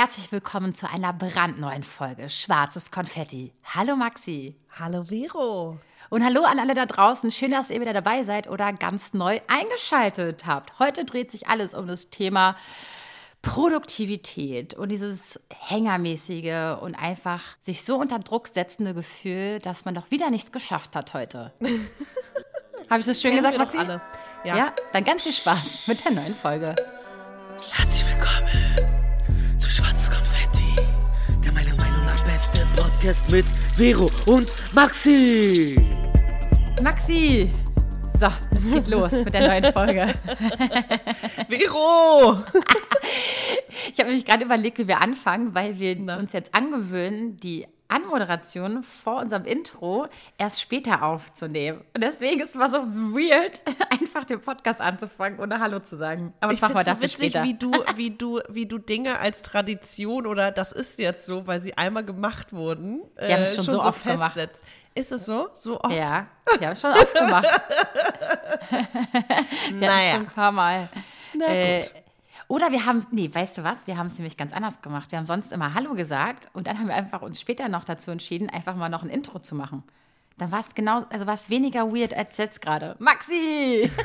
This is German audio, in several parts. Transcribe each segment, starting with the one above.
Herzlich willkommen zu einer brandneuen Folge Schwarzes Konfetti. Hallo Maxi. Hallo Vero. Und hallo an alle da draußen. Schön, dass ihr wieder dabei seid oder ganz neu eingeschaltet habt. Heute dreht sich alles um das Thema Produktivität und dieses hängermäßige und einfach sich so unter Druck setzende Gefühl, dass man doch wieder nichts geschafft hat heute. Habe ich das schön gesagt, Maxi? Ja. ja, dann ganz viel Spaß mit der neuen Folge. Podcast mit Vero und Maxi. Maxi! So, es geht los mit der neuen Folge. Vero! Ich habe nämlich gerade überlegt, wie wir anfangen, weil wir Na. uns jetzt angewöhnen, die Anmoderation vor unserem Intro erst später aufzunehmen. Und deswegen ist es mal so weird, einfach den Podcast anzufangen, ohne Hallo zu sagen. Aber das Ich machen wir finde dafür so witzig, später. wie du, wie, du, wie du Dinge als Tradition oder das ist jetzt so, weil sie einmal gemacht wurden, haben es schon so oft gemacht. festsetzt. Ist es so? So oft? ja, wir haben es schon oft gemacht. Naja. schon ein paar Mal. Na Äh, gut. Oder wir haben, nee, weißt du was? Wir haben es nämlich ganz anders gemacht. Wir haben sonst immer Hallo gesagt und dann haben wir einfach uns später noch dazu entschieden, einfach mal noch ein Intro zu machen. Dann war es genau, also war es weniger weird als jetzt gerade. Maxi!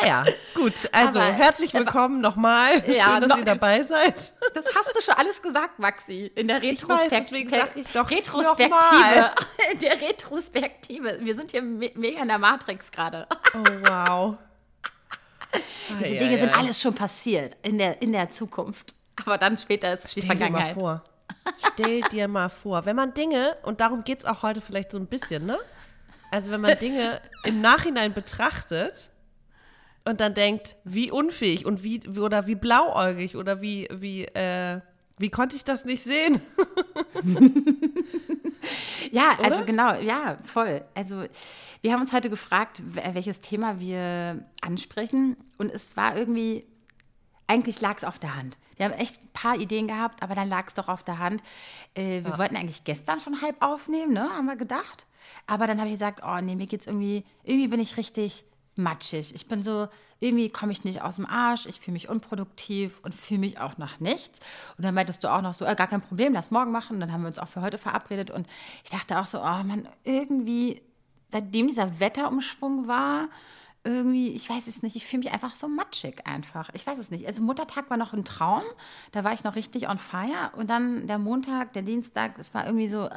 Naja, gut. Also, Aber- herzlich willkommen nochmal. Ja, Schön, dass noch- ihr dabei seid. Das hast du schon alles gesagt, Maxi. In der weiß, Retrospektive. In der Retrospektive. Wir sind hier me mega in der Matrix gerade. Oh, wow. Diese Ei, Dinge sind alles schon passiert in der, in der Zukunft. Aber dann später ist es die Stell dir mal Vergangenheit. vor. Stell dir mal vor, wenn man Dinge, und darum geht es auch heute vielleicht so ein bisschen, ne? Also wenn man Dinge im Nachhinein betrachtet und dann denkt, wie unfähig und wie- oder wie blauäugig oder wie, wie, äh, wie konnte ich das nicht sehen? Ja, also Oder? genau, ja, voll. Also wir haben uns heute gefragt, wel- welches Thema wir ansprechen und es war irgendwie, eigentlich lag es auf der Hand. Wir haben echt ein paar Ideen gehabt, aber dann lag es doch auf der Hand. Äh, wir wollten eigentlich gestern schon halb aufnehmen, ne, haben wir gedacht. Aber dann habe ich gesagt, oh nee, mir geht's irgendwie, irgendwie bin ich richtig matschig. Ich bin so, irgendwie komme ich nicht aus dem Arsch, ich fühle mich unproduktiv und fühle mich auch nach nichts. Und dann meintest du auch noch so, äh, gar kein Problem, lass morgen machen. Und dann haben wir uns auch für heute verabredet. Und ich dachte auch so, oh Mann, irgendwie, seitdem dieser Wetterumschwung war, irgendwie, ich weiß es nicht, ich fühle mich einfach so matschig einfach. Ich weiß es nicht. Also Muttertag war noch ein Traum, da war ich noch richtig on fire. Und dann der Montag, der Dienstag, es war irgendwie so, äh,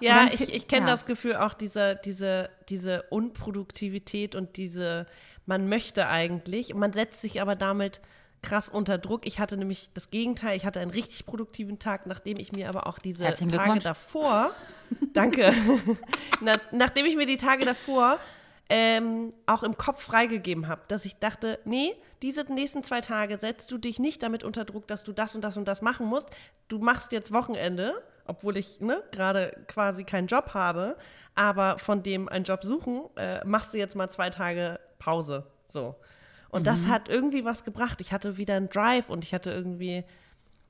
Ja, dann ich, ich kenne ja. das Gefühl auch, diese, diese, diese Unproduktivität und diese, man möchte eigentlich, und man setzt sich aber damit krass unter Druck. Ich hatte nämlich das Gegenteil, ich hatte einen richtig produktiven Tag, nachdem ich mir aber auch diese Tage davor, danke, Na, nachdem ich mir die Tage davor ähm, auch im Kopf freigegeben habe, dass ich dachte, nee, diese nächsten zwei Tage setzt du dich nicht damit unter Druck, dass du das und das und das machen musst. Du machst jetzt Wochenende, obwohl ich ne, gerade quasi keinen Job habe, aber von dem einen Job suchen, äh, machst du jetzt mal zwei Tage Pause. So. Und das hat irgendwie was gebracht. Ich hatte wieder einen Drive und ich hatte irgendwie.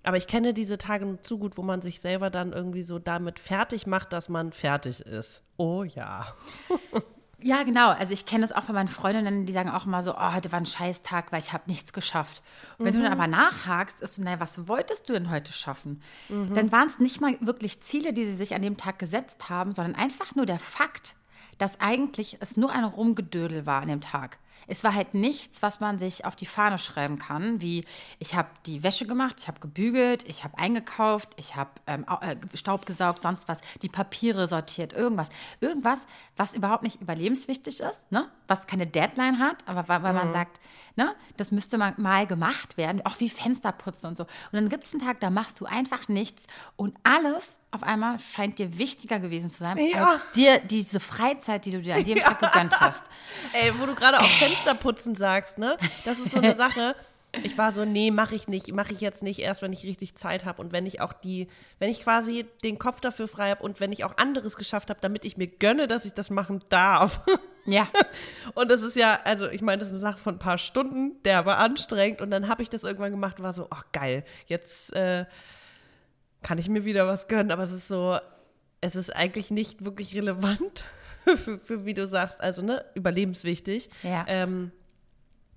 Aber ich kenne diese Tage nur zu gut, wo man sich selber dann irgendwie so damit fertig macht, dass man fertig ist. Oh ja. Ja, genau. Also ich kenne es auch von meinen Freundinnen, die sagen auch immer so, oh, heute war ein Scheißtag, weil ich habe nichts geschafft. Und wenn du dann aber nachhakst, ist so, naja, was wolltest du denn heute schaffen? Dann waren es nicht mal wirklich Ziele, die sie sich an dem Tag gesetzt haben, sondern einfach nur der Fakt, dass eigentlich es nur ein Rumgedödel war an dem Tag. Es war halt nichts, was man sich auf die Fahne schreiben kann, wie ich habe die Wäsche gemacht, ich habe gebügelt, ich habe eingekauft, ich habe ähm, äh, Staub gesaugt, sonst was, die Papiere sortiert, irgendwas. Irgendwas, was überhaupt nicht überlebenswichtig ist, ne? was keine Deadline hat, aber weil, weil man sagt, ne? das müsste man mal gemacht werden, auch wie Fenster putzen und so. Und dann gibt es einen Tag, da machst du einfach nichts und alles auf einmal scheint dir wichtiger gewesen zu sein, Ja. als dir diese Freizeit, die du dir an dem Tag gegönnt hast. Ey, wo du gerade auch Fensterputzen sagst, ne? Das ist so eine Sache. Ich war so, nee, mache ich nicht, mache ich jetzt nicht, erst wenn ich richtig Zeit habe und wenn ich auch die, wenn ich quasi den Kopf dafür frei habe und wenn ich auch anderes geschafft habe, damit ich mir gönne, dass ich das machen darf. Ja. Und das ist ja, also ich meine, das ist eine Sache von ein paar Stunden, der war anstrengend und dann habe ich das irgendwann gemacht und war so, ach geil, jetzt äh, kann ich mir wieder was gönnen, aber es ist so, es ist eigentlich nicht wirklich relevant für, für wie du sagst, also ne, überlebenswichtig. Ja. Ähm,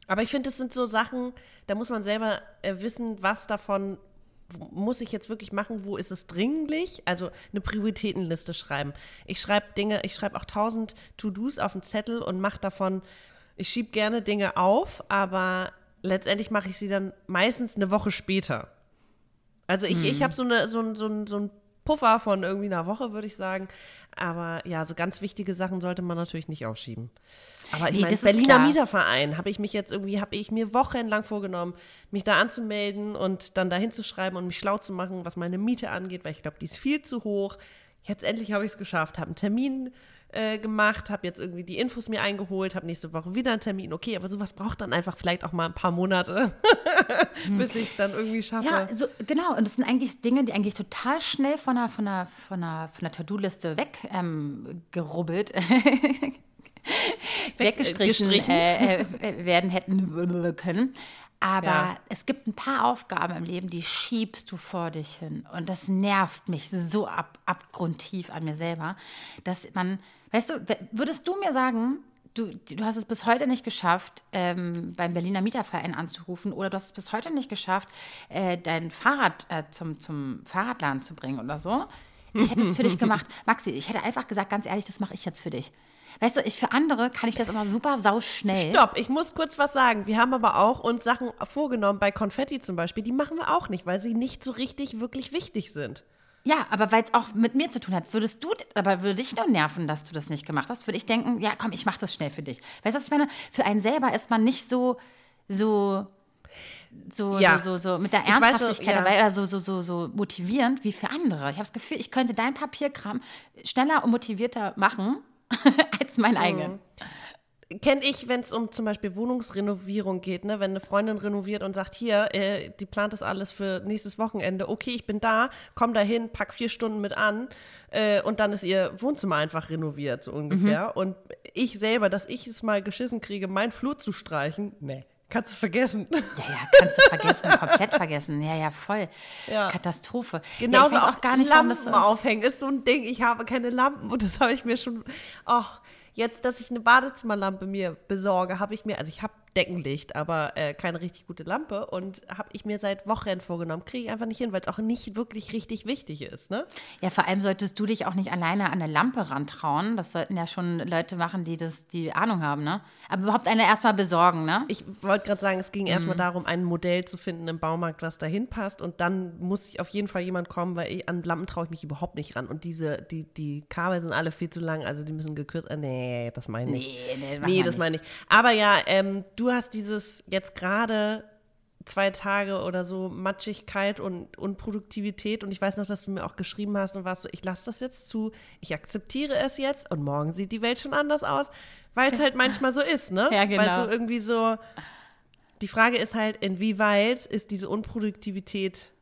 Aber ich finde, das sind so Sachen, da muss man selber äh, wissen, was davon muss ich jetzt wirklich machen, wo ist es dringlich? Also eine Prioritätenliste schreiben. Ich schreibe Dinge, ich schreibe auch tausend To-Dos auf einen Zettel und mache davon, ich schiebe gerne Dinge auf, aber letztendlich mache ich sie dann meistens eine Woche später. Also ich, ich habe so, eine, so, so, so einen Puffer von irgendwie einer Woche, würde ich sagen. Aber ja, so ganz wichtige Sachen sollte man natürlich nicht aufschieben. Aber ich Nee, meine, Berliner. Mieterverein habe ich mich jetzt irgendwie, habe ich mir wochenlang vorgenommen, mich da anzumelden und dann da hinzuschreiben und mich schlau zu machen, was meine Miete angeht, weil ich glaube, die ist viel zu hoch. Jetzt endlich habe ich es geschafft, habe einen Termin äh, gemacht, habe jetzt irgendwie die Infos mir eingeholt, habe nächste Woche wieder einen Termin. Okay, aber sowas braucht dann einfach vielleicht auch mal ein paar Monate, bis ich es dann irgendwie schaffe. Ja, so, genau. Und das sind eigentlich Dinge, die eigentlich total schnell von der, von der, von der, von der To-Do-Liste weg ähm, gerubbelt, weggestrichen gestrichen. äh, äh, werden hätten können. Aber Ja. es gibt ein paar Aufgaben im Leben, die schiebst du vor dich hin. Und das nervt mich so ab, abgrundtief an mir selber, dass man, weißt du, würdest du mir sagen, du, du hast es bis heute nicht geschafft, ähm, beim Berliner Mieterverein anzurufen oder du hast es bis heute nicht geschafft, äh, dein Fahrrad äh, zum, zum Fahrradladen zu bringen oder so. Ich hätte es für dich gemacht. Maxi, ich hätte einfach gesagt, ganz ehrlich, das mache ich jetzt für dich. Weißt du, ich für andere kann ich das immer super sauschnell. Stopp, ich muss kurz was sagen. Wir haben aber auch uns Sachen vorgenommen, bei Konfetti zum Beispiel, die machen wir auch nicht, weil sie nicht so richtig wirklich wichtig sind. Ja, aber weil es auch mit mir zu tun hat, würdest du, aber würde dich nur nerven, dass du das nicht gemacht hast, würde ich denken, ja, komm, ich mache das schnell für dich. Weißt du, was ich meine? Für einen selber ist man nicht so, so, so, Ja. so, so, so mit der Ernsthaftigkeit dabei oder so, so, so, so motivierend wie für andere. Ich habe das Gefühl, ich könnte deinen Papierkram schneller und motivierter machen als mein eigenen. Kenne ich, wenn es um zum Beispiel Wohnungsrenovierung geht, ne? wenn eine Freundin renoviert und sagt, hier, äh, die plant das alles für nächstes Wochenende, okay, ich bin da, komm da hin, pack vier Stunden mit an äh, und dann ist ihr Wohnzimmer einfach renoviert, so ungefähr. Mhm. Und ich selber, dass ich es mal geschissen kriege, mein Flur zu streichen, nee, kannst du vergessen. Ja, ja, kannst du vergessen, komplett vergessen. Ja, ja, voll. Ja. Katastrophe. Genauso ja, ich weiß auch gar nicht, warum Lampen das so ist. aufhängen ist so ein Ding. Ich habe keine Lampen und das habe ich mir schon. Ach, jetzt, dass ich eine Badezimmerlampe mir besorge, habe ich mir, also ich habe Deckenlicht, aber äh, keine richtig gute Lampe und habe ich mir seit Wochen vorgenommen. Kriege ich einfach nicht hin, weil es auch nicht wirklich richtig wichtig ist, ne? Ja, vor allem solltest du dich auch nicht alleine an eine Lampe rantrauen. Das sollten ja schon Leute machen, die das, die Ahnung haben, ne? Aber überhaupt eine erstmal besorgen, ne? Ich wollte gerade sagen, es ging Mhm. erstmal darum, ein Modell zu finden im Baumarkt, was dahin passt. Und dann muss ich auf jeden Fall jemand kommen, weil ich, an Lampen traue ich mich überhaupt nicht ran. Und diese, die, die Kabel sind alle viel zu lang, also die müssen gekürzt. Äh, nee, das meine ich nicht. Nee, nee, Nee, das meine ich. Aber ja, ähm, du hast dieses jetzt gerade zwei Tage oder so Matschigkeit und Unproduktivität und ich weiß noch, dass du mir auch geschrieben hast und warst so, ich lasse das jetzt zu, ich akzeptiere es jetzt und morgen sieht die Welt schon anders aus, weil es halt manchmal so ist, ne? Ja, genau. Weil so irgendwie so, die Frage ist halt, inwieweit ist diese Unproduktivität,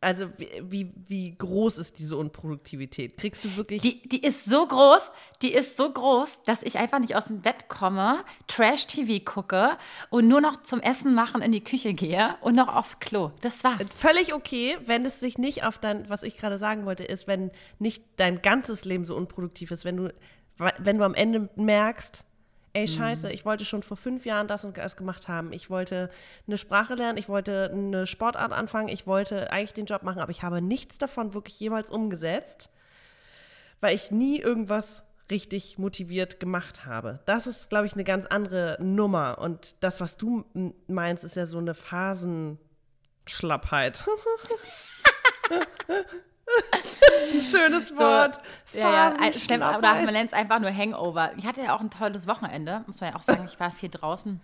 also wie, wie, groß ist diese Unproduktivität? Kriegst du wirklich Die, die ist so groß, die ist so groß, dass ich einfach nicht aus dem Bett komme, Trash-TV gucke und nur noch zum Essen machen in die Küche gehe und noch aufs Klo. Das war's. Völlig okay, wenn es sich nicht auf dein, was ich gerade sagen wollte, ist, wenn nicht dein ganzes Leben so unproduktiv ist, wenn du, wenn du am Ende merkst, ey, scheiße, ich wollte schon vor fünf Jahren das und das gemacht haben. Ich wollte eine Sprache lernen, ich wollte eine Sportart anfangen, ich wollte eigentlich den Job machen, aber ich habe nichts davon wirklich jemals umgesetzt, weil ich nie irgendwas richtig motiviert gemacht habe. Das ist, glaube ich, eine ganz andere Nummer. Und das, was du meinst, ist ja so eine Phasenschlappheit. ein schönes Wort. Ja, ja, ein- stimmt, oder man nennt es einfach nur Hangover. Ich hatte ja auch ein tolles Wochenende, muss man ja auch sagen. Ich war viel draußen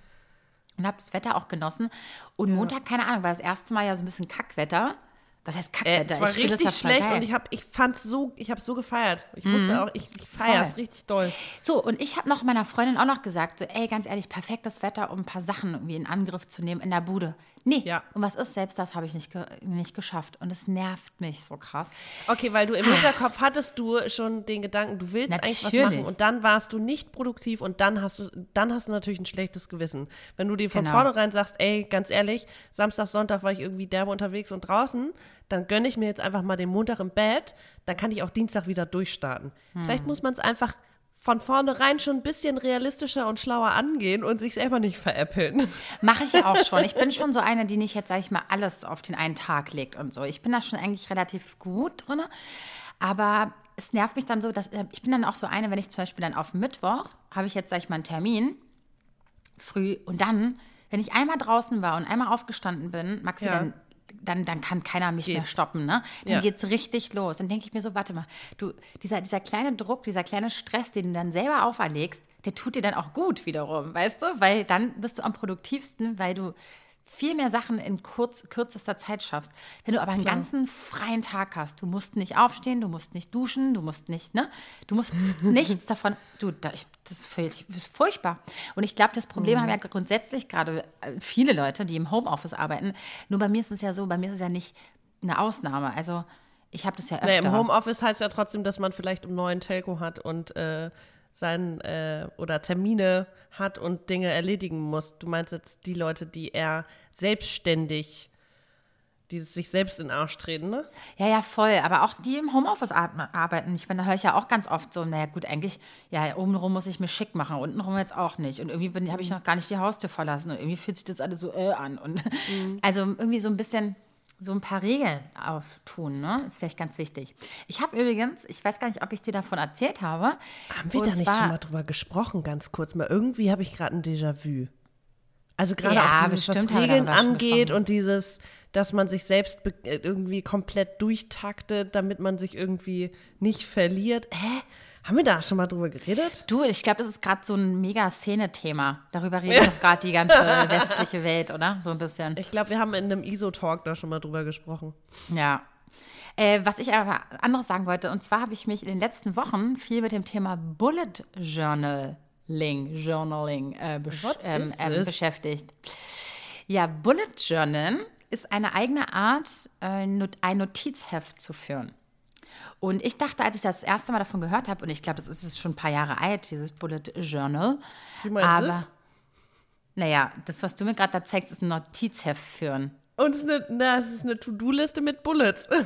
und habe das Wetter auch genossen. Und Montag, keine Ahnung, war das erste Mal ja so ein bisschen Kackwetter. Was heißt Äh, Kackwetter? es war ich das richtig ja voll schlecht geil. und ich habe ich fand's so ich habe so gefeiert. Ich musste auch ich, ich feiere es richtig doll. So, und ich habe noch meiner Freundin auch noch gesagt, so, ey, ganz ehrlich, perfektes Wetter, um ein paar Sachen irgendwie in Angriff zu nehmen in der Bude. Nee, Ja. und was ist, selbst das habe ich nicht, ge nicht geschafft. Und es nervt mich so krass. Okay, weil du im Hinterkopf hattest du schon den Gedanken, du willst eigentlich was Natürlich. machen und dann warst du nicht produktiv und dann hast du dann hast du natürlich ein schlechtes Gewissen. Wenn du dir von Genau. vornherein sagst, ey, ganz ehrlich, Samstag, Sonntag war ich irgendwie derbe unterwegs und draußen, dann gönne ich mir jetzt einfach mal den Montag im Bett, dann kann ich auch Dienstag wieder durchstarten. Hm. Vielleicht muss man es einfach von vornherein schon ein bisschen realistischer und schlauer angehen und sich selber nicht veräppeln. Mache ich ja auch schon. Ich bin schon so eine, die nicht jetzt, sag ich mal, alles auf den einen Tag legt und so. Ich bin da schon eigentlich relativ gut drin. Aber es nervt mich dann so, dass äh, ich bin dann auch so eine, wenn ich zum Beispiel dann auf Mittwoch habe ich jetzt, sag ich mal, einen Termin früh und dann, wenn ich einmal draußen war und einmal aufgestanden bin, Maxi, Ja. dann, dann, dann kann keiner mich mehr Geht's. stoppen, ne? Dann Ja. geht's richtig los. Dann denke ich mir so, warte mal, du, dieser, dieser kleine Druck, dieser kleine Stress, den du dann selber auferlegst, der tut dir dann auch gut wiederum, weißt du? Weil dann bist du am produktivsten, weil du viel mehr Sachen in kurz, kürzester Zeit schaffst. Wenn du aber einen ganzen freien Tag hast, du musst nicht aufstehen, du musst nicht duschen, du musst nicht, ne? Du musst nichts davon, du, da, ich, das ist, furchtbar. Und ich glaube, das Problem haben ja grundsätzlich gerade äh, viele Leute, die im Homeoffice arbeiten. Nur bei mir ist es ja so, bei mir ist es ja nicht eine Ausnahme. Also ich habe das ja öfter. Nee, Im Homeoffice heißt ja trotzdem, dass man vielleicht um neuen Telco hat und äh, sein äh, oder Termine hat und Dinge erledigen muss. Du meinst jetzt die Leute, die eher selbstständig, die sich selbst in den Arsch treten, ne? Ja, ja, voll. Aber auch die im Homeoffice ar- arbeiten. Ich meine, da höre ich ja auch ganz oft so, naja, gut, eigentlich, ja, obenrum muss ich mir schick machen, untenrum jetzt auch nicht. Und irgendwie habe ich noch gar nicht die Haustür verlassen. Und irgendwie fühlt sich das alles so äh, an. Und also irgendwie so ein bisschen so ein paar Regeln auftun, ne? Ist vielleicht ganz wichtig. Ich habe übrigens, ich weiß gar nicht, ob ich dir davon erzählt habe. Haben wir da nicht schon mal drüber gesprochen, ganz kurz mal? Irgendwie habe ich gerade ein Déjà-vu. Also gerade Ja, auch dieses, was Regeln angeht und dieses, dass man sich selbst äh, irgendwie komplett durchtaktet, damit man sich irgendwie nicht verliert. Hä? Haben wir da schon mal drüber geredet? Du, ich glaube, das ist gerade so ein mega Szene-Thema. Darüber redet doch gerade die ganze westliche Welt, oder? So ein bisschen. Ich glaube, wir haben in einem ISO-Talk da schon mal drüber gesprochen. Ja. Äh, was ich aber anderes sagen wollte, und zwar habe ich mich in den letzten Wochen viel mit dem Thema Bullet Journaling, Journaling äh, besch ähm, ähm, beschäftigt. Ja, Bullet Journal ist eine eigene Art, äh, ein Notizheft zu führen. Und ich dachte, als ich das erste Mal davon gehört habe, und ich glaube, das ist schon ein paar Jahre alt, dieses Bullet Journal. Wie meinst aber, du es? naja, das, was du mir gerade da zeigst, ist ein Notizheft führen. Und es ist eine, na, es ist eine To-Do-Liste mit Bullets.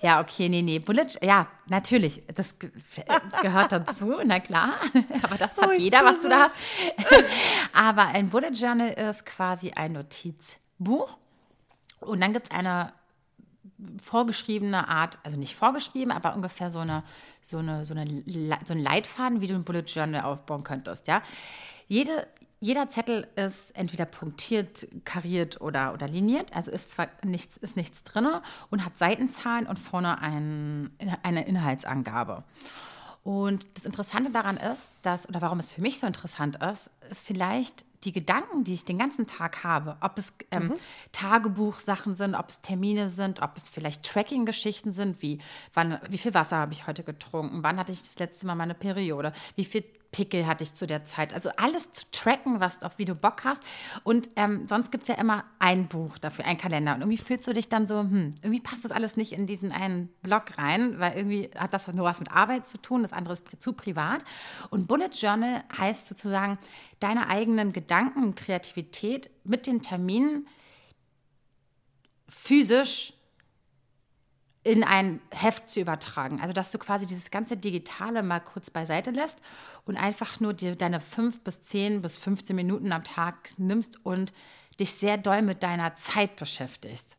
Ja, okay, nee, nee. Bullet, ja, natürlich. Das ge gehört dazu, na klar. Aber das hat Oh, jeder, was du da hast. Aber ein Bullet Journal ist quasi ein Notizbuch. Und dann gibt es eine vorgeschriebene Art, also nicht vorgeschrieben, aber ungefähr so eine, so eine, so eine, so ein Leitfaden, wie du ein Bullet Journal aufbauen könntest, ja. Jede, jeder Zettel ist entweder punktiert, kariert oder, oder liniert, also ist zwar nichts, ist nichts drin und hat Seitenzahlen und vorne ein, eine Inhaltsangabe. Und das Interessante daran ist, dass, oder warum es für mich so interessant ist, ist vielleicht die Gedanken, die ich den ganzen Tag habe, ob es ähm, Tagebuchsachen sind, ob es Termine sind, ob es vielleicht Tracking-Geschichten sind, wie wann, wie viel Wasser habe ich heute getrunken, wann hatte ich das letzte Mal meine Periode, wie viel Pickel hatte ich zu der Zeit. Also alles zu tracken, was auf wie du Bock hast. Und ähm, sonst gibt es ja immer ein Buch dafür, ein Kalender. Und irgendwie fühlst du dich dann so, hm, irgendwie passt das alles nicht in diesen einen Block rein, weil irgendwie hat das nur was mit Arbeit zu tun, das andere ist zu privat. Und Bullet Journal heißt sozusagen, deine eigenen Gedanken, Kreativität mit den Terminen physisch in ein Heft zu übertragen. Also, dass du quasi dieses ganze Digitale mal kurz beiseite lässt und einfach nur dir deine fünf bis zehn bis 15 Minuten am Tag nimmst und dich sehr doll mit deiner Zeit beschäftigst.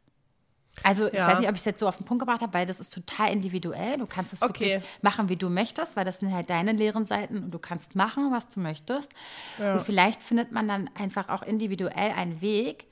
Also, ich Ja. weiß nicht, ob ich es jetzt so auf den Punkt gebracht habe, weil das ist total individuell. Du kannst es Okay. wirklich machen, wie du möchtest, weil das sind halt deine leeren Seiten und du kannst machen, was du möchtest. Und vielleicht findet man dann einfach auch individuell einen Weg,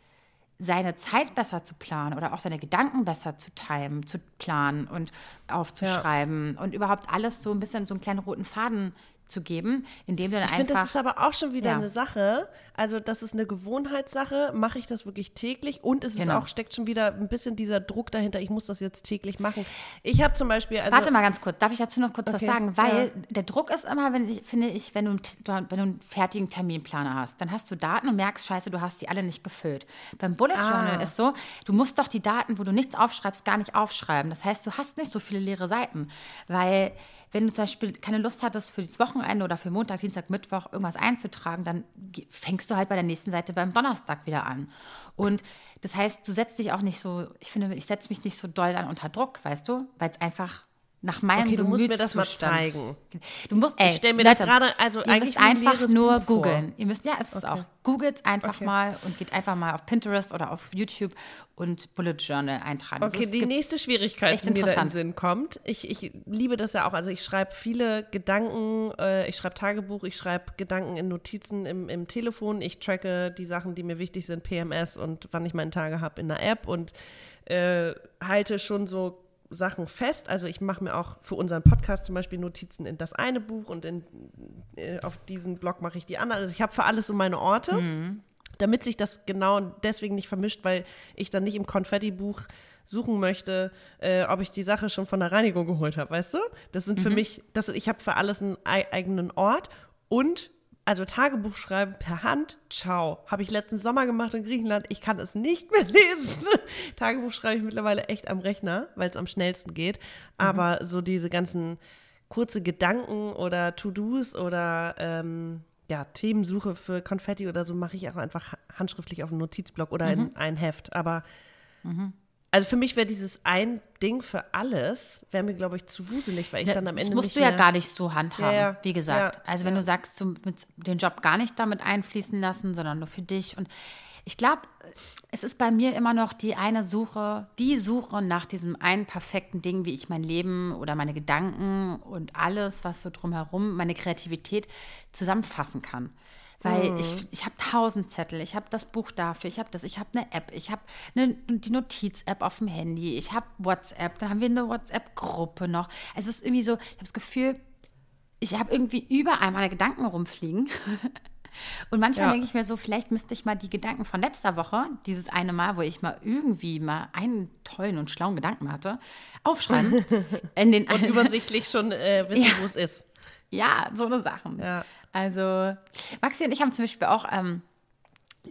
seine Zeit besser zu planen oder auch seine Gedanken besser zu timen, zu planen und aufzuschreiben und überhaupt alles so ein bisschen so einen kleinen roten Faden zu geben, indem du dann Ich finde, das einfach ist aber auch schon wieder Ja. eine Sache. Also, das ist eine Gewohnheitssache. Mache ich das wirklich täglich? Und es ist Genau. auch, steckt schon wieder ein bisschen dieser Druck dahinter, ich muss das jetzt täglich machen. Ich habe zum Beispiel. Also, Warte mal ganz kurz, darf ich dazu noch kurz was Okay, sagen? Weil der Druck ist immer, wenn ich, finde ich, wenn du, wenn du einen fertigen Terminplaner hast, dann hast du Daten und merkst, scheiße, du hast die alle nicht gefüllt. Beim Bullet Ah. Journal ist so, du musst doch die Daten, wo du nichts aufschreibst, gar nicht aufschreiben. Das heißt, du hast nicht so viele leere Seiten. Weil wenn du zum Beispiel keine Lust hattest, für das Wochenende oder für Montag, Dienstag, Mittwoch irgendwas einzutragen, dann fängst du halt bei der nächsten Seite beim Donnerstag wieder an. Und das heißt, du setzt dich auch nicht so, ich finde, ich setze mich nicht so doll dann unter Druck, weißt du, weil es einfach nach meinem Okay, du musst mir das mal zeigen. Du musst, ey, stell mir das Leute, gerade- also ihr eigentlich müsst einfach nur Buch googeln. Ihr müsst, ja, ist es auch. Googelt einfach Okay. mal und geht einfach mal auf Pinterest oder auf YouTube und Bullet Journal eintragen. Es Okay, ist- die gibt- nächste Schwierigkeit, die mir da in den. Sinn kommt. Ich, ich liebe das ja auch. Also ich schreibe viele Gedanken, äh, ich schreibe Tagebuch, ich schreibe Gedanken in Notizen im, im Telefon, ich tracke die Sachen, die mir wichtig sind, PMS und wann ich meine Tage habe in der App und äh, halte schon so Sachen fest. Also ich mache mir auch für unseren Podcast zum Beispiel Notizen in das eine Buch und in, äh, auf diesen Blog mache ich die anderen. Also ich habe für alles so meine Orte damit sich das genau deswegen nicht vermischt, weil ich dann nicht im Konfetti-Buch suchen möchte, äh, ob ich die Sache schon von der Reinigung geholt habe, weißt du? Das sind für mich, das, ich habe für alles einen ei- eigenen Ort und also Tagebuch schreiben per Hand, ciao. Habe ich letzten Sommer gemacht in Griechenland, ich kann es nicht mehr lesen. Tagebuch schreibe ich mittlerweile echt am Rechner, weil es am schnellsten geht. Aber so diese ganzen kurze Gedanken oder To-Dos oder ähm, ja, Themensuche für Konfetti oder so mache ich auch einfach ha- handschriftlich auf einen Notizblock oder in ein Heft. Aber also für mich wäre dieses ein Ding für alles, wäre mir, glaube ich, zu wuselig, weil ich dann am das Ende musst nicht du ja gar nicht so handhaben, Ja, ja. wie gesagt. Ja, also wenn du sagst, willst den Job gar nicht damit einfließen lassen, sondern nur für dich. Und ich glaube, es ist bei mir immer noch die eine Suche, die Suche nach diesem einen perfekten Ding, wie ich mein Leben oder meine Gedanken und alles, was so drumherum, meine Kreativität zusammenfassen kann. Weil Mhm. ich, ich habe tausend Zettel, ich habe das Buch dafür, ich habe das, ich habe eine App, ich habe eine, die Notiz-App auf dem Handy, ich habe WhatsApp, dann haben wir eine WhatsApp-Gruppe noch. Also es ist irgendwie so, ich habe das Gefühl, ich habe irgendwie überall meine Gedanken rumfliegen. Und manchmal Ja. denke ich mir so, vielleicht müsste ich mal die Gedanken von letzter Woche, dieses eine Mal, wo ich mal irgendwie mal einen tollen und schlauen Gedanken hatte, aufschreiben. in den und übersichtlich schon äh, wissen, Ja. wo es ist. ja, so eine Sachen. Ja. Also, Maxi und ich haben zum Beispiel auch, ähm,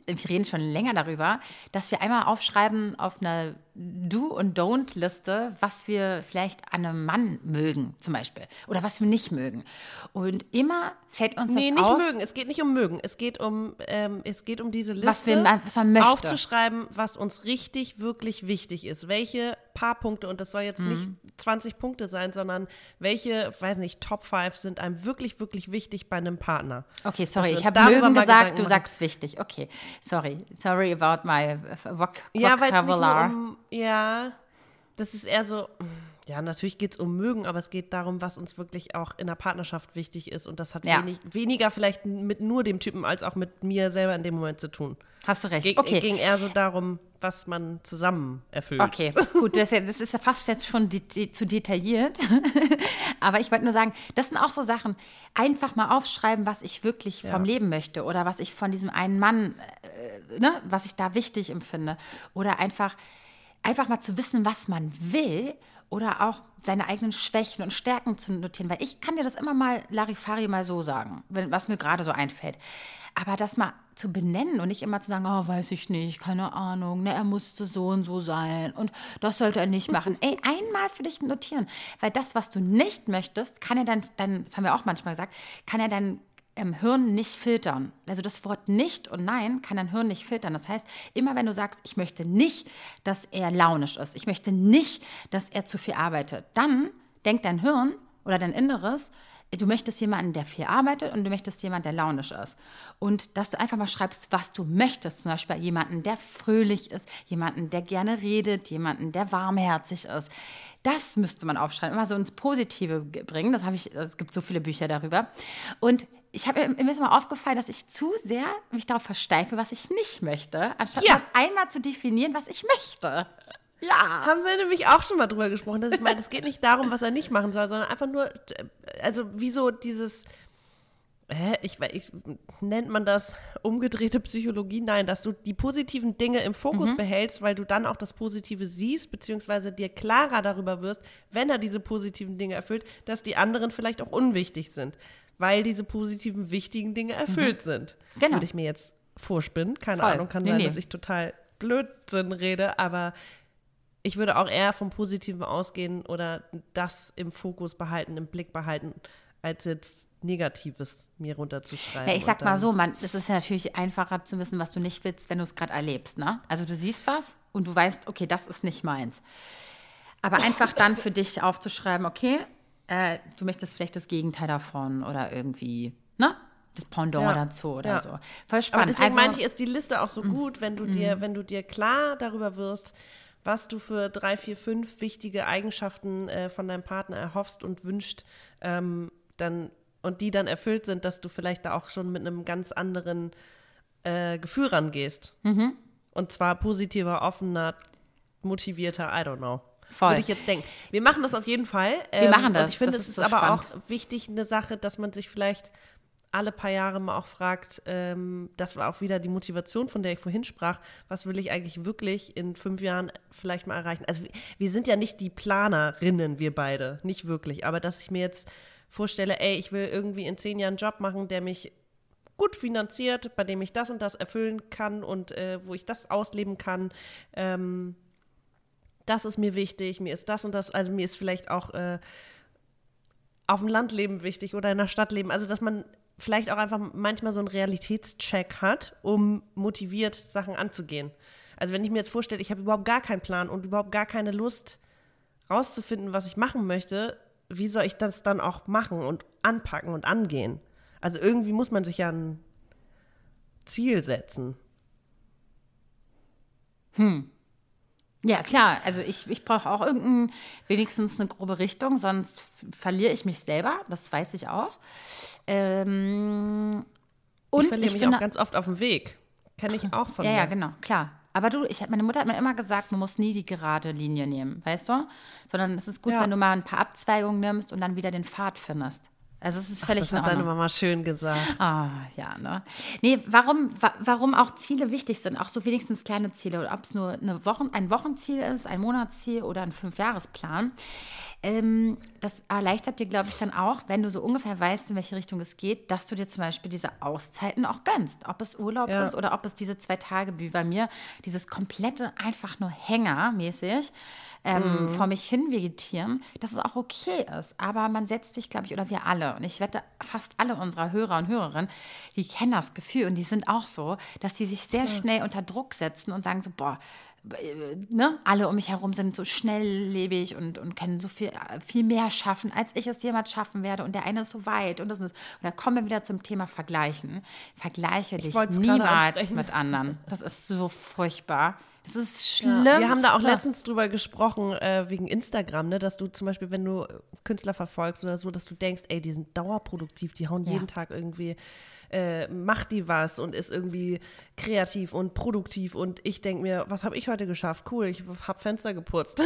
wir reden schon länger darüber, dass wir einmal aufschreiben auf einer Do- und Don't-Liste, was wir vielleicht an einem Mann mögen, zum Beispiel. Oder was wir nicht mögen. Und immer fällt uns Nee, das nicht auf. mögen. Es geht nicht um mögen. Es geht um, ähm, es geht um diese Liste, Was wir- was man möchte. aufzuschreiben, was uns richtig, wirklich wichtig ist. Welche paar Punkte, und das soll jetzt nicht Mhm. 20 Punkte sein, sondern welche, weiß nicht, Top 5 sind einem wirklich, wirklich wichtig bei einem Partner. Okay, sorry, ich habe mögen gesagt, Gedanken du machen. sagst wichtig. Okay, sorry. Sorry about my voc Ja, weil es nicht nur vocabular. um, ja, das ist eher so, ja, natürlich geht es um Mögen, aber es geht darum, was uns wirklich auch in der Partnerschaft wichtig ist. Und das hat Ja. wenig, weniger vielleicht mit nur dem Typen als auch mit mir selber in dem Moment zu tun. Hast du recht. Ging, okay. ging eher so darum, was man zusammen erfüllt. Okay, gut, das, ist ja- das ist ja fast jetzt schon de de zu detailliert. Aber ich wollte nur sagen, das sind auch so Sachen. Einfach mal aufschreiben, was ich wirklich vom Leben möchte oder was ich von diesem einen Mann, äh, ne, was ich da wichtig empfinde. Oder einfach, einfach mal zu wissen, was man will oder auch seine eigenen Schwächen und Stärken zu notieren. Weil ich kann dir das immer mal Larifari mal so sagen, wenn, was mir gerade so einfällt. Aber das mal zu benennen und nicht immer zu sagen, oh, weiß ich nicht, keine Ahnung, ne, er musste so und so sein und das sollte er nicht machen. Ey, einmal für dich notieren. Weil das, was du nicht möchtest, kann er dann, dann das haben wir auch manchmal gesagt, kann er dann im Hirn nicht filtern. Also das Wort nicht und nein kann dein Hirn nicht filtern. Das heißt, immer wenn du sagst, ich möchte nicht, dass er launisch ist, ich möchte nicht, dass er zu viel arbeitet, dann denkt dein Hirn oder dein Inneres, du möchtest jemanden, der viel arbeitet und du möchtest jemanden, der launisch ist. Und dass du einfach mal schreibst, was du möchtest. Zum Beispiel jemanden, der fröhlich ist, jemanden, der gerne redet, jemanden, der warmherzig ist. Das müsste man aufschreiben, immer so ins Positive ge- bringen. Das habe ich, es gibt so viele Bücher darüber. Und ich habe mir ist mal aufgefallen, dass ich zu sehr mich darauf versteife, was ich nicht möchte, anstatt Ja. mal einmal zu definieren, was ich möchte. Ja. Haben wir nämlich auch schon mal drüber gesprochen, dass ich meine, es geht nicht darum, was er nicht machen soll, sondern einfach nur, also wieso dieses, hä, ich, ich nennt man das umgedrehte Psychologie? Nein, dass du die positiven Dinge im Fokus Mhm. behältst, weil du dann auch das Positive siehst, beziehungsweise dir klarer darüber wirst, wenn er diese positiven Dinge erfüllt, dass die anderen vielleicht auch unwichtig sind, weil diese positiven, wichtigen Dinge erfüllt sind. Genau. Würde ich mir jetzt vorspinnen. Keine Voll. Ahnung, kann Nee, sein, nee. dass ich total Blödsinn rede, aber ich würde auch eher vom Positiven ausgehen oder das im Fokus behalten, im Blick behalten, als jetzt Negatives mir runterzuschreiben. Ja, ich sag mal so, man, es ist ja natürlich einfacher zu wissen, was du nicht willst, wenn du es gerade erlebst. Ne? Also du siehst was und du weißt, okay, das ist nicht meins. Aber einfach dann für dich aufzuschreiben, okay, äh, du möchtest vielleicht das Gegenteil davon oder irgendwie, ne? Das Pendant Ja. dazu oder Ja. so. Voll Aber spannend. deswegen also, meinte ich, ist die Liste auch so gut, wenn du dir, wenn du dir klar darüber wirst, was du für drei, vier, fünf wichtige Eigenschaften äh, von deinem Partner erhoffst und wünscht, ähm, dann und die dann erfüllt sind, dass du vielleicht da auch schon mit einem ganz anderen äh, Gefühl rangehst. Mhm. Und zwar positiver, offener, motivierter, I don't know. Voll. Würde ich jetzt denken. Wir machen das auf jeden Fall. Wir machen Und das. ich finde, Das es ist ist, aber spannend. auch wichtig, eine Sache, dass man sich vielleicht alle paar Jahre mal auch fragt, ähm, das war auch wieder die Motivation, von der ich vorhin sprach, was will ich eigentlich wirklich in fünf Jahren vielleicht mal erreichen? Also wir, wir sind ja nicht die Planerinnen, wir beide, nicht wirklich, aber dass ich mir jetzt vorstelle, ey, ich will irgendwie in zehn Jahren einen Job machen, der mich gut finanziert, bei dem ich das und das erfüllen kann und äh, wo ich das ausleben kann. Ähm, das ist mir wichtig, mir ist das und das, also mir ist vielleicht auch äh, auf dem Land leben wichtig oder in der Stadt leben. Also dass man vielleicht auch einfach manchmal so einen Realitätscheck hat, um motiviert Sachen anzugehen. Also wenn ich mir jetzt vorstelle, ich habe überhaupt gar keinen Plan und überhaupt gar keine Lust rauszufinden, was ich machen möchte, wie soll ich das dann auch machen und anpacken und angehen? Also irgendwie muss man sich ja ein Ziel setzen. Ja, klar. Also ich, ich brauche auch irgendein, wenigstens eine grobe Richtung, sonst verliere ich mich selber. Das weiß ich auch. Ähm, und ich ich, verliere mich finde, auch ganz oft auf dem Weg. Kenne ich auch von ja, mir. ja, genau, klar. Aber du, ich, meine Mutter hat mir immer gesagt, man muss nie die gerade Linie nehmen, weißt du? Sondern es ist gut, Ja. wenn du mal ein paar Abzweigungen nimmst und dann wieder den Pfad findest. Also es ist völlig Das in hat deine. Mama schön gesagt. Ah, ja, ne? Nee, warum, wa warum auch Ziele wichtig sind, auch so wenigstens kleine Ziele, oder ob es nur eine Wochen, ein Wochenziel ist, ein Monatsziel oder ein Fünfjahresplan. Ähm, das erleichtert dir, glaube ich, dann auch, wenn du so ungefähr weißt, in welche Richtung es geht, dass du dir zum Beispiel diese Auszeiten auch gönnst. Ob es Urlaub Ja. ist oder ob es diese zwei Tage wie bei mir, dieses komplette einfach nur Hängermäßig ähm, vor mich hin vegetieren, dass es auch okay ist. Aber man setzt sich, glaube ich, oder wir alle, und ich wette, fast alle unserer Hörer und Hörerinnen, die kennen das Gefühl und die sind auch so, dass die sich sehr schnell unter Druck setzen und sagen so, boah, ne, alle um mich herum sind so schnelllebig und, und können so viel, äh, viel mehr schaffen, als ich es jemals schaffen werde. Und der eine ist so weit und das und das. Und da kommen wir wieder zum Thema Vergleichen. Vergleiche dich niemals mit anderen. Das ist so furchtbar. Das ist Ja, schlimm. Wir haben da auch letztens drüber gesprochen, äh, wegen Instagram, ne, dass du zum Beispiel, wenn du Künstler verfolgst oder so, dass du denkst, ey, die sind dauerproduktiv, die hauen Ja. jeden Tag irgendwie, äh, macht die was und ist irgendwie kreativ und produktiv. Und ich denke mir, was habe ich heute geschafft? Cool, ich habe Fenster geputzt.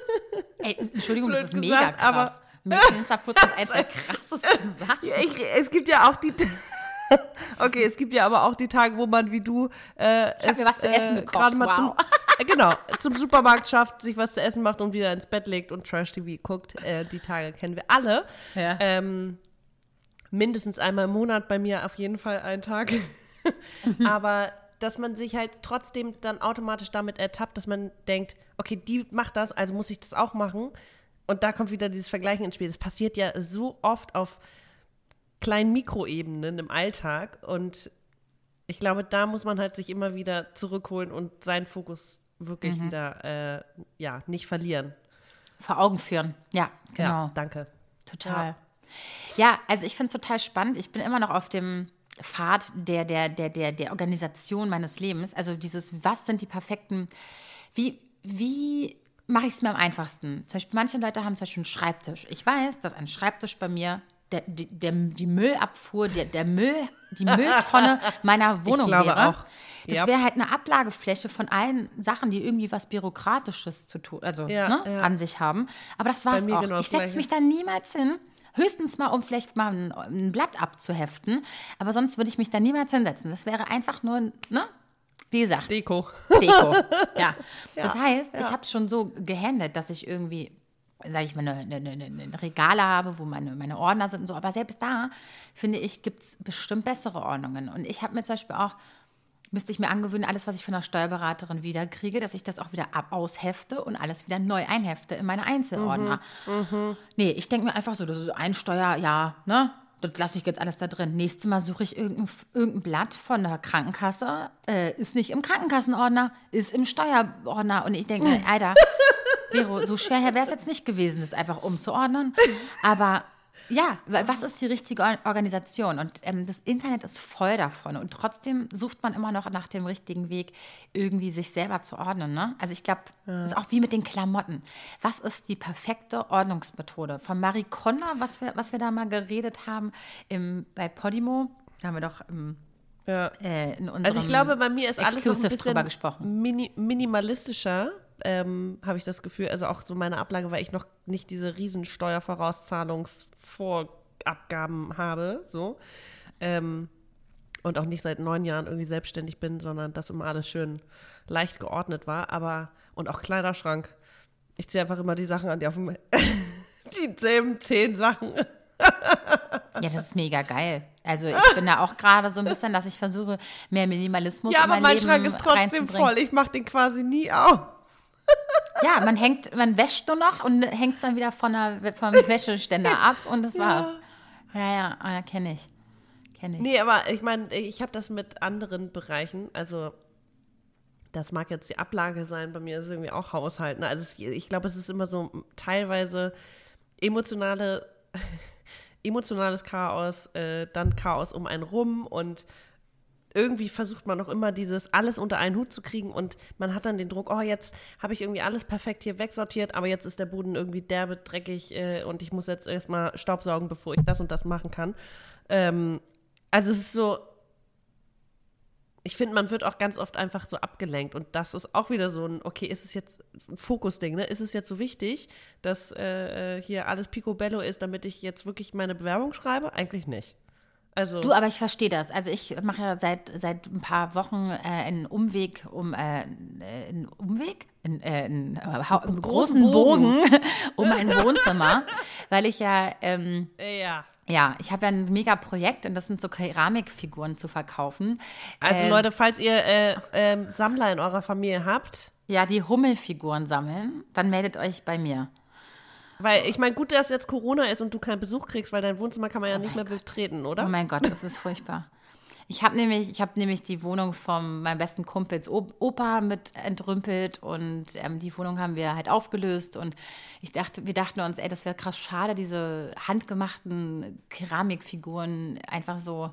Ey, Entschuldigung, das ist mega gesagt, aber- krass. Mit Fensterputzen ist krassesten Sachen. Ja, ich, es gibt ja auch die. Okay, es gibt ja aber auch die Tage, wo man wie du äh, Ich hab mir was zu essen gekocht, gerade mal zum wow. äh, genau zum Supermarkt schafft, sich was zu essen macht und wieder ins Bett legt und Trash TV guckt. Äh, die Tage kennen wir alle. Ja. Ähm, mindestens einmal im Monat bei mir auf jeden Fall ein Tag. aber dass man sich halt trotzdem dann automatisch damit ertappt, dass man denkt, okay, die macht das, also muss ich das auch machen. Und da kommt wieder dieses Vergleichen ins Spiel. Das passiert ja so oft auf kleinen Mikroebenen im Alltag. Und ich glaube, da muss man halt sich immer wieder zurückholen und seinen Fokus wirklich wieder äh, ja, nicht verlieren. Vor Augen führen. Ja, genau. Ja, danke. Total. Ja, also ich finde es total spannend. Ich bin immer noch auf dem Pfad der, der, der, der, der Organisation meines Lebens. Also dieses, was sind die perfekten, wie, wie mache ich es mir am einfachsten? Zum Beispiel, manche Leute haben zum Beispiel einen Schreibtisch. Ich weiß, dass ein Schreibtisch bei mir der, die, der, die Müllabfuhr, der, der Müll, die Mülltonne meiner Wohnung glaube wäre. auch. Das Ja. wäre halt eine Ablagefläche von allen Sachen, die irgendwie was Bürokratisches zu tun, also Ja, ne, ja. an sich haben. Aber das war's mir auch. genau ich setze mich da niemals hin. Höchstens mal, um vielleicht mal ein, ein Blatt abzuheften. Aber sonst würde ich mich da niemals hinsetzen. Das wäre einfach nur, ne? Wie gesagt, Deko. Deko. ja. Das Ja, heißt, ja. ich habe schon so gehandelt, dass ich irgendwie, sage ich mal, eine, eine, eine, eine Regale habe, wo meine, meine Ordner sind und so. Aber selbst da, finde ich, gibt es bestimmt bessere Ordnungen. Und ich habe mir zum Beispiel auch, müsste ich mir angewöhnen, alles, was ich von der Steuerberaterin wieder kriege, dass ich das auch wieder ab aushefte und alles wieder neu einhefte in meine Einzelordner. Nee, ich denke mir einfach so, das ist ein Steuer, ja, ne? Das lasse ich jetzt alles da drin. Nächstes Mal suche ich irgendein, irgendein Blatt von der Krankenkasse. Äh, ist nicht im Krankenkassenordner, ist im Steuerordner. Und ich denke mir, Alter, Vero, so schwer wäre es jetzt nicht gewesen, das einfach umzuordnen. Aber ja, wa- was ist die richtige Or- Organisation? Und ähm, das Internet ist voll davon. Und trotzdem sucht man immer noch nach dem richtigen Weg, irgendwie sich selber zu ordnen. Ne? Also ich glaube, das ist auch wie mit den Klamotten. Was ist die perfekte Ordnungsmethode? Von Marie Kondo, was wir, was wir da mal geredet haben im, bei Podimo, da haben wir doch im, Ja. äh, Also ich glaube, bei mir ist alles noch ein bisschen gesprochen. mini minimalistischer, ähm, habe ich das Gefühl. Also auch so meine Ablage, weil ich noch nicht diese riesen Steuervorauszahlungsvorabgaben habe, so. Ähm, und auch nicht seit neun Jahren irgendwie selbstständig bin, sondern das immer alles schön leicht geordnet war. Aber, und auch Kleiderschrank. Ich ziehe einfach immer die Sachen an, die auf dem, dieselben zehn Sachen. Ja, das ist mega geil. Also ich bin da auch gerade so ein bisschen, dass ich versuche, mehr Minimalismus Ja, in aber mein, mein Leben Schrank ist trotzdem voll. Ich mache den quasi nie auf. Ja, man hängt, man wäscht nur noch und hängt es dann wieder von der, vom Wäscheständer ab und das war's. Ja, ja, ja, kenne ich. Kenne ich. Nee, aber ich meine, ich habe das mit anderen Bereichen. Also, das mag jetzt die Ablage sein, bei mir ist es irgendwie auch Haushalt. Ne? Also, es, ich glaube, es ist immer so teilweise emotionale, emotionales Chaos, äh, dann Chaos um einen rum und irgendwie versucht man auch immer dieses alles unter einen Hut zu kriegen und man hat dann den Druck, oh, jetzt habe ich irgendwie alles perfekt hier wegsortiert, aber jetzt ist der Boden irgendwie derbe, dreckig äh, und ich muss jetzt erstmal Staubsaugen, bevor ich das und das machen kann. Ähm, also es ist so, ich finde, man wird auch ganz oft einfach so abgelenkt und das ist auch wieder so ein, okay, ist es jetzt ein Fokusding, ne? Ist es jetzt so wichtig, dass äh, äh, hier alles picobello ist, damit ich jetzt wirklich meine Bewerbung schreibe? Eigentlich nicht. Also, Du, aber ich verstehe das. Also ich mache ja seit, seit ein paar Wochen äh, einen Umweg um äh, einen Umweg, einen, äh, einen, äh, hau- einen großen Bogen, um mein Wohnzimmer, weil ich ja ähm, ja. ja, ich habe ja ein mega Projekt und das sind so Keramikfiguren zu verkaufen. Also Ähm, Leute, falls ihr äh, ähm, Sammler in eurer Familie habt, Ja, die Hummelfiguren sammeln, dann meldet euch bei mir. Weil ich meine, gut, dass jetzt Corona ist und du keinen Besuch kriegst, weil dein Wohnzimmer kann man ja nicht mehr betreten, oder? Oh mein Gott, das ist furchtbar. Ich habe nämlich, ich habe nämlich die Wohnung von meinem besten Kumpels Opa mit entrümpelt und ähm, die Wohnung haben wir halt aufgelöst und ich dachte, wir dachten uns, ey, das wäre krass schade, diese handgemachten Keramikfiguren einfach so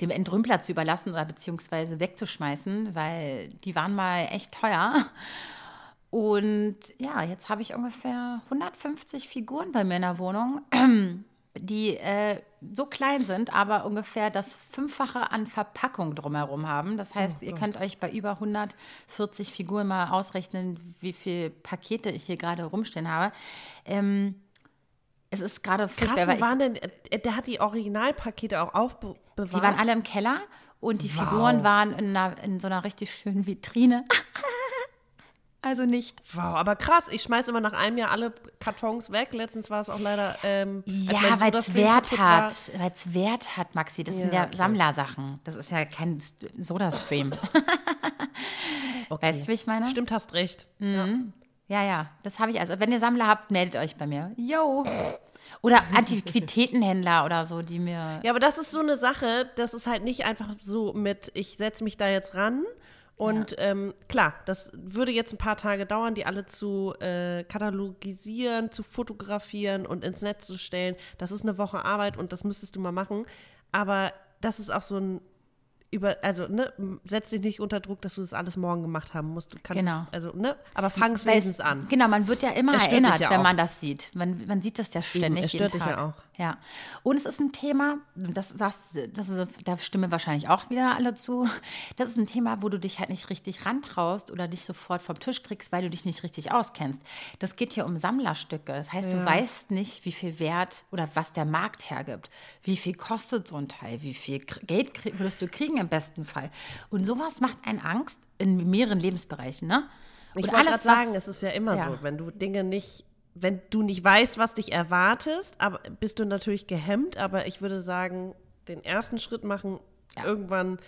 dem Entrümpler zu überlassen oder beziehungsweise wegzuschmeißen, weil die waren mal echt teuer. Und ja, jetzt habe ich ungefähr 150 Figuren bei mir in der Wohnung, die äh, so klein sind, aber ungefähr das Fünffache an Verpackung drumherum haben. Das heißt, ihr könnt euch bei über 140 Figuren mal ausrechnen, wie viele Pakete ich hier gerade rumstehen habe. Ähm, es ist gerade Krass, furchtbar, ich- waren denn, äh, der hat die Originalpakete auch aufbewahrt. die waren alle im Keller und die Figuren waren in, einer, in so einer richtig schönen Vitrine. also nicht. Wow, aber krass, ich schmeiß immer nach einem Jahr alle Kartons weg. Letztens war es auch leider. Ähm, Ja, weil es Wert hat. Weil es Wert hat, Maxi. Das sind Ja, ja okay. Sammlersachen. Das ist ja kein St- Soda-Stream. Weißt du, wie ich meine? Stimmt, hast recht. Ja, ja. Das habe ich also. Wenn ihr Sammler habt, meldet euch bei mir. Yo. Oder Antiquitätenhändler oder so, die mir. Ja, aber das ist so eine Sache, das ist halt nicht einfach so mit, ich setze mich da jetzt ran. Und ähm, klar, das würde jetzt ein paar Tage dauern, die alle zu äh, katalogisieren, zu fotografieren und ins Netz zu stellen. Das ist eine Woche Arbeit und das müsstest du mal machen. Aber das ist auch so ein über, also ne, setz dich nicht unter Druck, dass du das alles morgen gemacht haben musst. Du kannst Genau. es, also ne, aber fang es es- wenigstens an. Genau, man wird ja immer Es erinnert, ja wenn man das sieht. Man, man sieht das ja ständig. es jeden stört dich Tag. ja auch. Ja. Und es ist ein Thema, das, das, das ist, da stimmen wahrscheinlich auch wieder alle zu. Das ist ein Thema, wo du dich halt nicht richtig rantraust oder dich sofort vom Tisch kriegst, weil du dich nicht richtig auskennst. Das geht hier um Sammlerstücke. Das heißt, du weißt nicht, wie viel Wert oder was der Markt hergibt. Wie viel kostet so ein Teil? Wie viel Geld würdest du kriegen im besten Fall? Und sowas macht einen Angst in mehreren Lebensbereichen, ne? Ich Und wollte gerade sagen, es ist ja immer Ja. so, wenn du Dinge nicht, wenn du nicht weißt, was dich erwartest, aber bist du natürlich gehemmt, aber ich würde sagen, den ersten Schritt machen, Ja. irgendwann,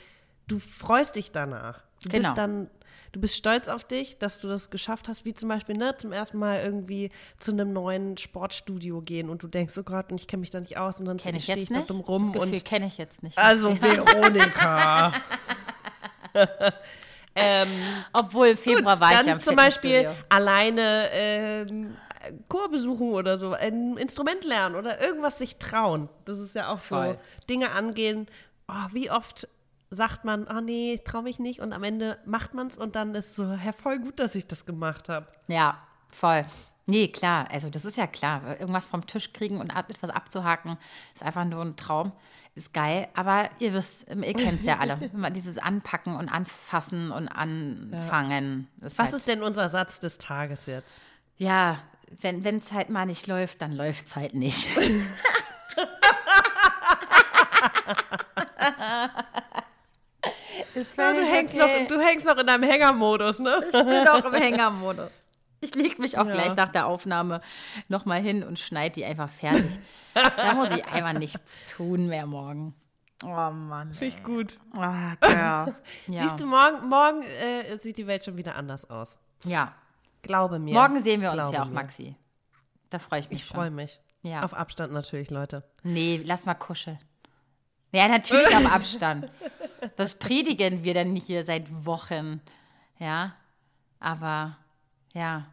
du freust dich danach. Du Genau. bist dann, du bist stolz auf dich, dass du das geschafft hast, wie zum Beispiel, ne, zum ersten Mal irgendwie zu einem neuen Sportstudio gehen und du denkst, oh Gott, und ich kenne mich da nicht aus und dann ich stehe jetzt ich da dumm rum das Gefühl kenne ich jetzt nicht. also Veronika. Ähm, Obwohl Februar Gut, war ich dann ja im zum Beispiel alleine ähm, Chor besuchen oder so, ein Instrument lernen oder irgendwas sich trauen. Das ist ja auch Voll. so Dinge angehen. Oh, wie oft sagt man, oh nee, ich traue mich nicht und am Ende macht man es und dann ist so, ja, voll gut, dass ich das gemacht habe. Ja, voll. Nee, klar. Also das ist ja klar. Irgendwas vom Tisch kriegen und etwas abzuhaken, ist einfach nur ein Traum. Ist geil. Aber ihr wisst, ihr kennt es ja alle. Immer dieses Anpacken und Anfassen und Anfangen. Ist Was halt, ist denn unser Satz des Tages jetzt? Ja, wenn es halt mal nicht läuft, dann läuft es halt nicht. Ja, du, hängst okay. noch, du hängst noch in deinem Hängermodus, ne? Ich bin auch im Hängermodus. Ich lege mich auch Ja. gleich nach der Aufnahme nochmal hin und schneide die einfach fertig. da muss ich einfach nichts tun mehr morgen. Oh Mann. Finde ich gut. Ah. Ja. Siehst du, morgen, morgen äh, sieht die Welt schon wieder anders aus. ja. Glaube mir. Morgen sehen wir uns Glaube ja auch, mir. Maxi. Da freue ich mich Ich schon. freue mich. Ja. Auf Abstand natürlich, Leute. Nee, lass mal kuscheln. Ja, natürlich auf Abstand. Das predigen wir dann hier seit Wochen. Ja. Aber, ja.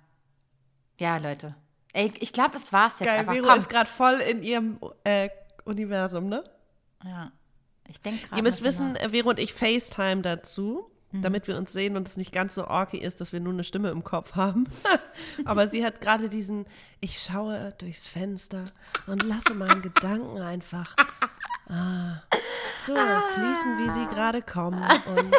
Ja, Leute. Ey, ich glaube, es war's jetzt Geil, einfach. Vero Komm. ist gerade voll in ihrem äh, Universum, ne? Ja. Ich denke gerade. Ihr müsst wissen, äh, Vero und ich FaceTime dazu, damit wir uns sehen und es nicht ganz so orky ist, dass wir nur eine Stimme im Kopf haben. Aber sie hat gerade diesen, ich schaue durchs Fenster und lasse meinen Gedanken einfach ah, so fließen, wie sie gerade kommen. Und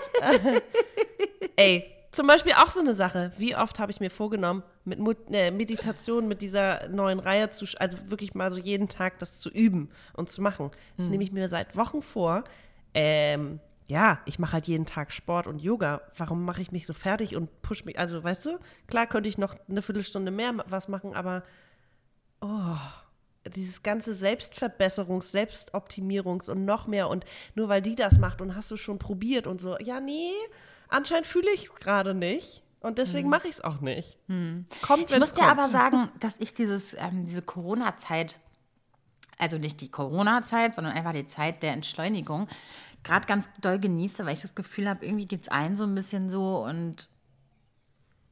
ey, zum Beispiel auch so eine Sache. Wie oft habe ich mir vorgenommen, mit Mut, äh, Meditation, mit dieser neuen Reihe zu, also wirklich mal so jeden Tag das zu üben und zu machen. Das nehme ich mir seit Wochen vor. Ähm, ja, ich mache halt jeden Tag Sport und Yoga. Warum mache ich mich so fertig und push mich? Also, weißt du, klar könnte ich noch eine Viertelstunde mehr was machen, aber oh, dieses ganze Selbstverbesserungs-, Selbstoptimierungs- und noch mehr und nur weil die das macht und hast du schon probiert und so, ja, nee, anscheinend fühle ich es gerade nicht und deswegen mache ich es auch nicht. Kommt, Ich muss dir kommt. aber sagen, dass ich dieses, ähm, diese Corona-Zeit, also nicht die Corona-Zeit, sondern einfach die Zeit der Entschleunigung, gerade ganz doll genieße, weil ich das Gefühl habe, irgendwie geht es allen so ein bisschen so und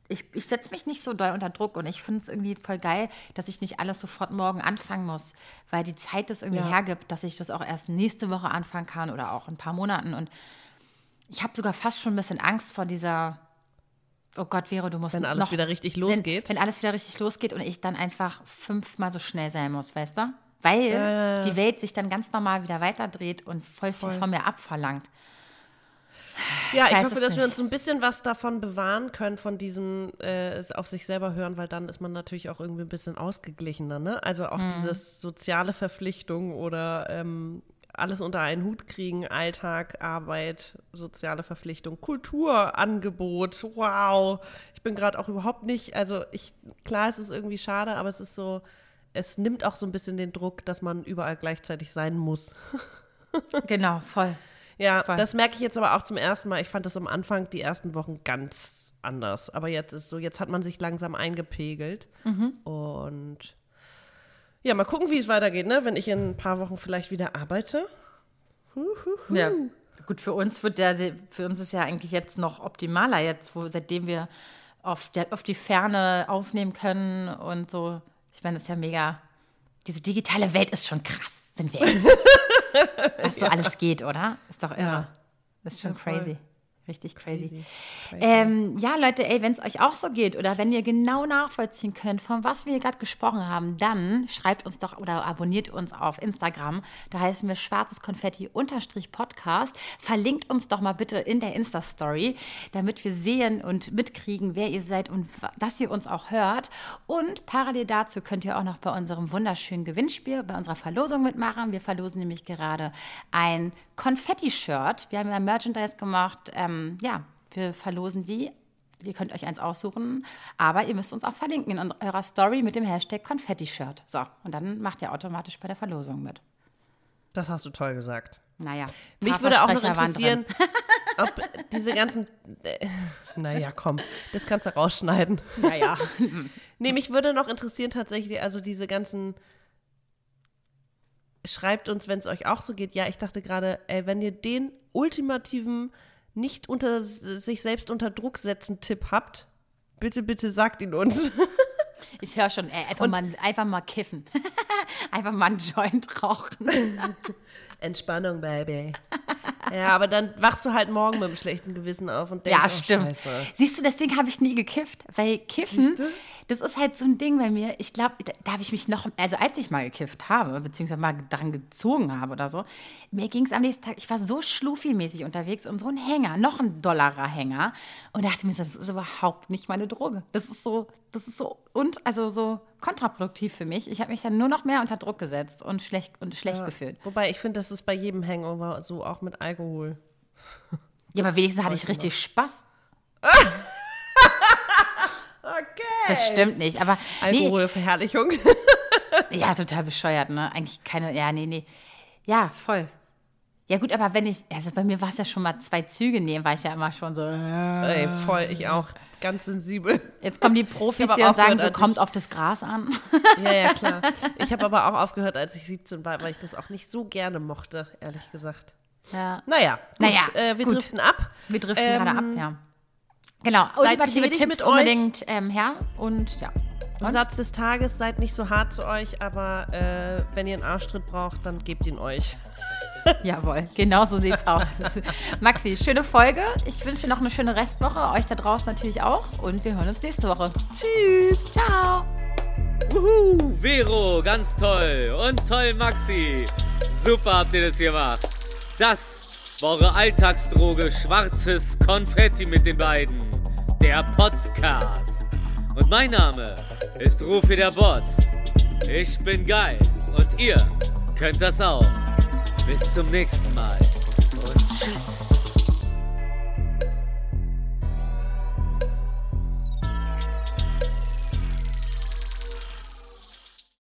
ich, ich setze mich nicht so doll unter Druck und ich finde es irgendwie voll geil, dass ich nicht alles sofort morgen anfangen muss, weil die Zeit das irgendwie Ja. hergibt, dass ich das auch erst nächste Woche anfangen kann oder auch in ein paar Monaten. Und ich habe sogar fast schon ein bisschen Angst vor dieser, oh Gott, Vero, du musst Wenn alles noch, wieder richtig wenn, losgeht. Wenn alles wieder richtig losgeht und ich dann einfach fünfmal so schnell sein muss, weißt du? Weil die Welt sich dann ganz normal wieder weiterdreht und voll viel von mir abverlangt. Ja, Ich ich hoffe, dass wir nicht. uns so ein bisschen was davon bewahren können, von diesem äh, es auf sich selber hören, weil dann ist man natürlich auch irgendwie ein bisschen ausgeglichener. Ne? Also auch Mhm. dieses soziale Verpflichtung oder ähm, alles unter einen Hut kriegen, Alltag, Arbeit, soziale Verpflichtung, Kulturangebot, wow. Ich bin gerade auch überhaupt nicht, also ich, klar, es ist irgendwie schade, aber es ist so, es nimmt auch so ein bisschen den Druck, dass man überall gleichzeitig sein muss. Genau, voll. Ja, Voll. das merke ich jetzt aber auch zum ersten Mal. Ich fand das am Anfang die ersten Wochen ganz anders. Aber jetzt ist so, jetzt hat man sich langsam eingepegelt. Mhm. Und ja, mal gucken, wie es weitergeht, ne? Wenn ich in ein paar Wochen vielleicht wieder arbeite. Ja. Gut, für uns wird der, für uns ist ja eigentlich jetzt noch optimaler jetzt, wo seitdem wir auf, der, auf die Ferne aufnehmen können und so. Ich meine, das ist ja mega. Diese digitale Welt ist schon krass, sind wir. Was so alles geht, oder? Ist doch irre. Ja. Das ist schon Ja, crazy. Richtig crazy. Crazy. Ähm, ja, Leute, ey, wenn es euch auch so geht oder wenn ihr genau nachvollziehen könnt, von was wir hier gerade gesprochen haben, dann schreibt uns doch oder abonniert uns auf Instagram. Da heißen wir schwarzes Konfetti unterstrich Podcast. Verlinkt uns doch mal bitte in der Insta-Story, damit wir sehen und mitkriegen, wer ihr seid und dass ihr uns auch hört. Und parallel dazu könnt ihr auch noch bei unserem wunderschönen Gewinnspiel, bei unserer Verlosung mitmachen. Wir verlosen nämlich gerade ein Konfetti-Shirt. Wir haben ja Merchandise gemacht. Ähm, ja, wir verlosen die. Ihr könnt euch eins aussuchen, aber ihr müsst uns auch verlinken in eurer Story mit dem Hashtag Konfetti-Shirt. So, und dann macht ihr automatisch bei der Verlosung mit. Das hast du toll gesagt. Naja. Mich würde auch noch interessieren, ob diese ganzen. Äh, naja, komm, das kannst du rausschneiden. Naja. Nee, mich würde noch interessieren tatsächlich, also diese ganzen. Schreibt uns, wenn es euch auch so geht. Ja, ich dachte gerade, ey, wenn ihr den ultimativen nicht unter sich selbst unter Druck setzen Tipp habt, bitte, bitte sagt ihn uns. Ich höre schon, ey, einfach, mal, einfach mal kiffen. einfach mal einen Joint rauchen. Entspannung, Baby. ja, aber dann wachst du halt morgen mit einem schlechten Gewissen auf und denkst, Ja, oh, stimmt. Scheiße. Siehst du, deswegen habe ich nie gekifft, weil Kiffen? Das ist halt so ein Ding bei mir. Ich glaube, da, da habe ich mich noch, also als ich mal gekifft habe, beziehungsweise mal daran gezogen habe oder so, mir ging es am nächsten Tag, ich war so schluffi-mäßig unterwegs und so ein Hänger, noch ein dollarer Hänger und dachte mir so, das ist überhaupt nicht meine Droge. Das ist so, das ist so und also so kontraproduktiv für mich. Ich habe mich dann nur noch mehr unter Druck gesetzt und schlecht und schlecht gefühlt. Wobei ich finde, das ist bei jedem Hangover so, auch mit Alkohol. Ja, aber wenigstens hatte ich richtig Spaß. Okay. Das stimmt nicht, aber nee, Alkoholverherrlichung. Ja, total bescheuert, ne? Eigentlich keine, ja, nee, nee. Ja, voll. Ja gut, aber wenn ich, also bei mir war es ja schon mal zwei Züge nehmen, war ich ja immer schon so, äh. Ey, voll, ich auch. Ganz sensibel. jetzt kommen die Profis hier und sagen so, kommt auf das Gras an. Ja, ja, klar. Ich habe aber auch aufgehört, als ich 17 war, weil ich das auch nicht so gerne mochte, ehrlich gesagt. Ja. Naja, gut, Naja, äh, wir gut. driften ab. Wir driften Ähm, gerade ab, ja. Genau, seid ultimative Tipps mit euch. unbedingt ähm, her und ja. Und? Satz des Tages, seid nicht so hart zu euch, aber äh, wenn ihr einen Arschtritt braucht, dann gebt ihn euch. Jawohl, genau so sieht's aus. Maxi, schöne Folge. Ich wünsche noch eine schöne Restwoche. Euch da draußen natürlich auch. Und wir hören uns nächste Woche. Tschüss. Ciao. Uhu, Vero, ganz toll. Und toll, Maxi. Super habt ihr das gemacht. Das war eure Alltagsdroge Schwarzes Konfetti mit den beiden. Der Podcast. Und mein Name ist Rufi der Boss. Ich bin geil. Und ihr könnt das auch. Bis zum nächsten Mal. Und tschüss.